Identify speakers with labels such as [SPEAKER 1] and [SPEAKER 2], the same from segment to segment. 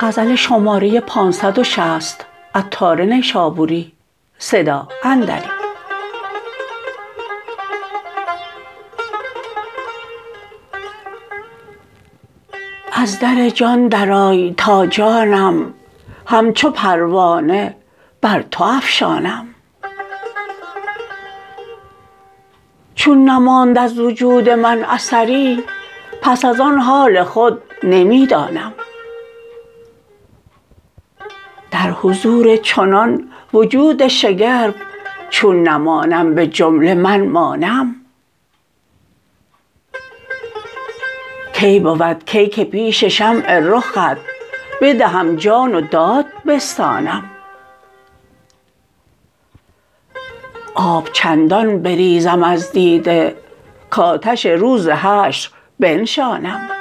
[SPEAKER 1] از در جان درآی تا جانم همچو پروانه بر تو افشانم. چون نماند از وجود من اثری پس از آن حال خود نمی دانم در حضور چنان وجود شگرف چون نمانم به جمله من مانم کی بود کی که پیش شمع رخت بدهم جان و داد بستانم آب چندان بریزم از دیده کآتش روز حشر بنشانم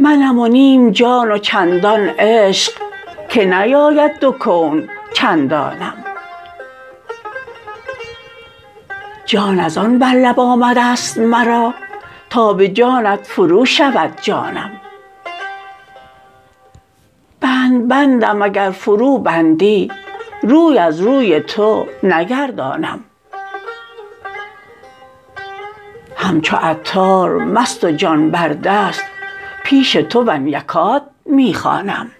[SPEAKER 1] منم و نیم جان و چندان عشق که نیاید دو کون چندانم. جان از آن بر لب آمده ست مرا تا به جانت فرو شود جانم. بند بندم اگر فروبندی روی از روی تو نگردانم. همچو عطار مست و جان بر دست پیش تو ان یکاد می خوانم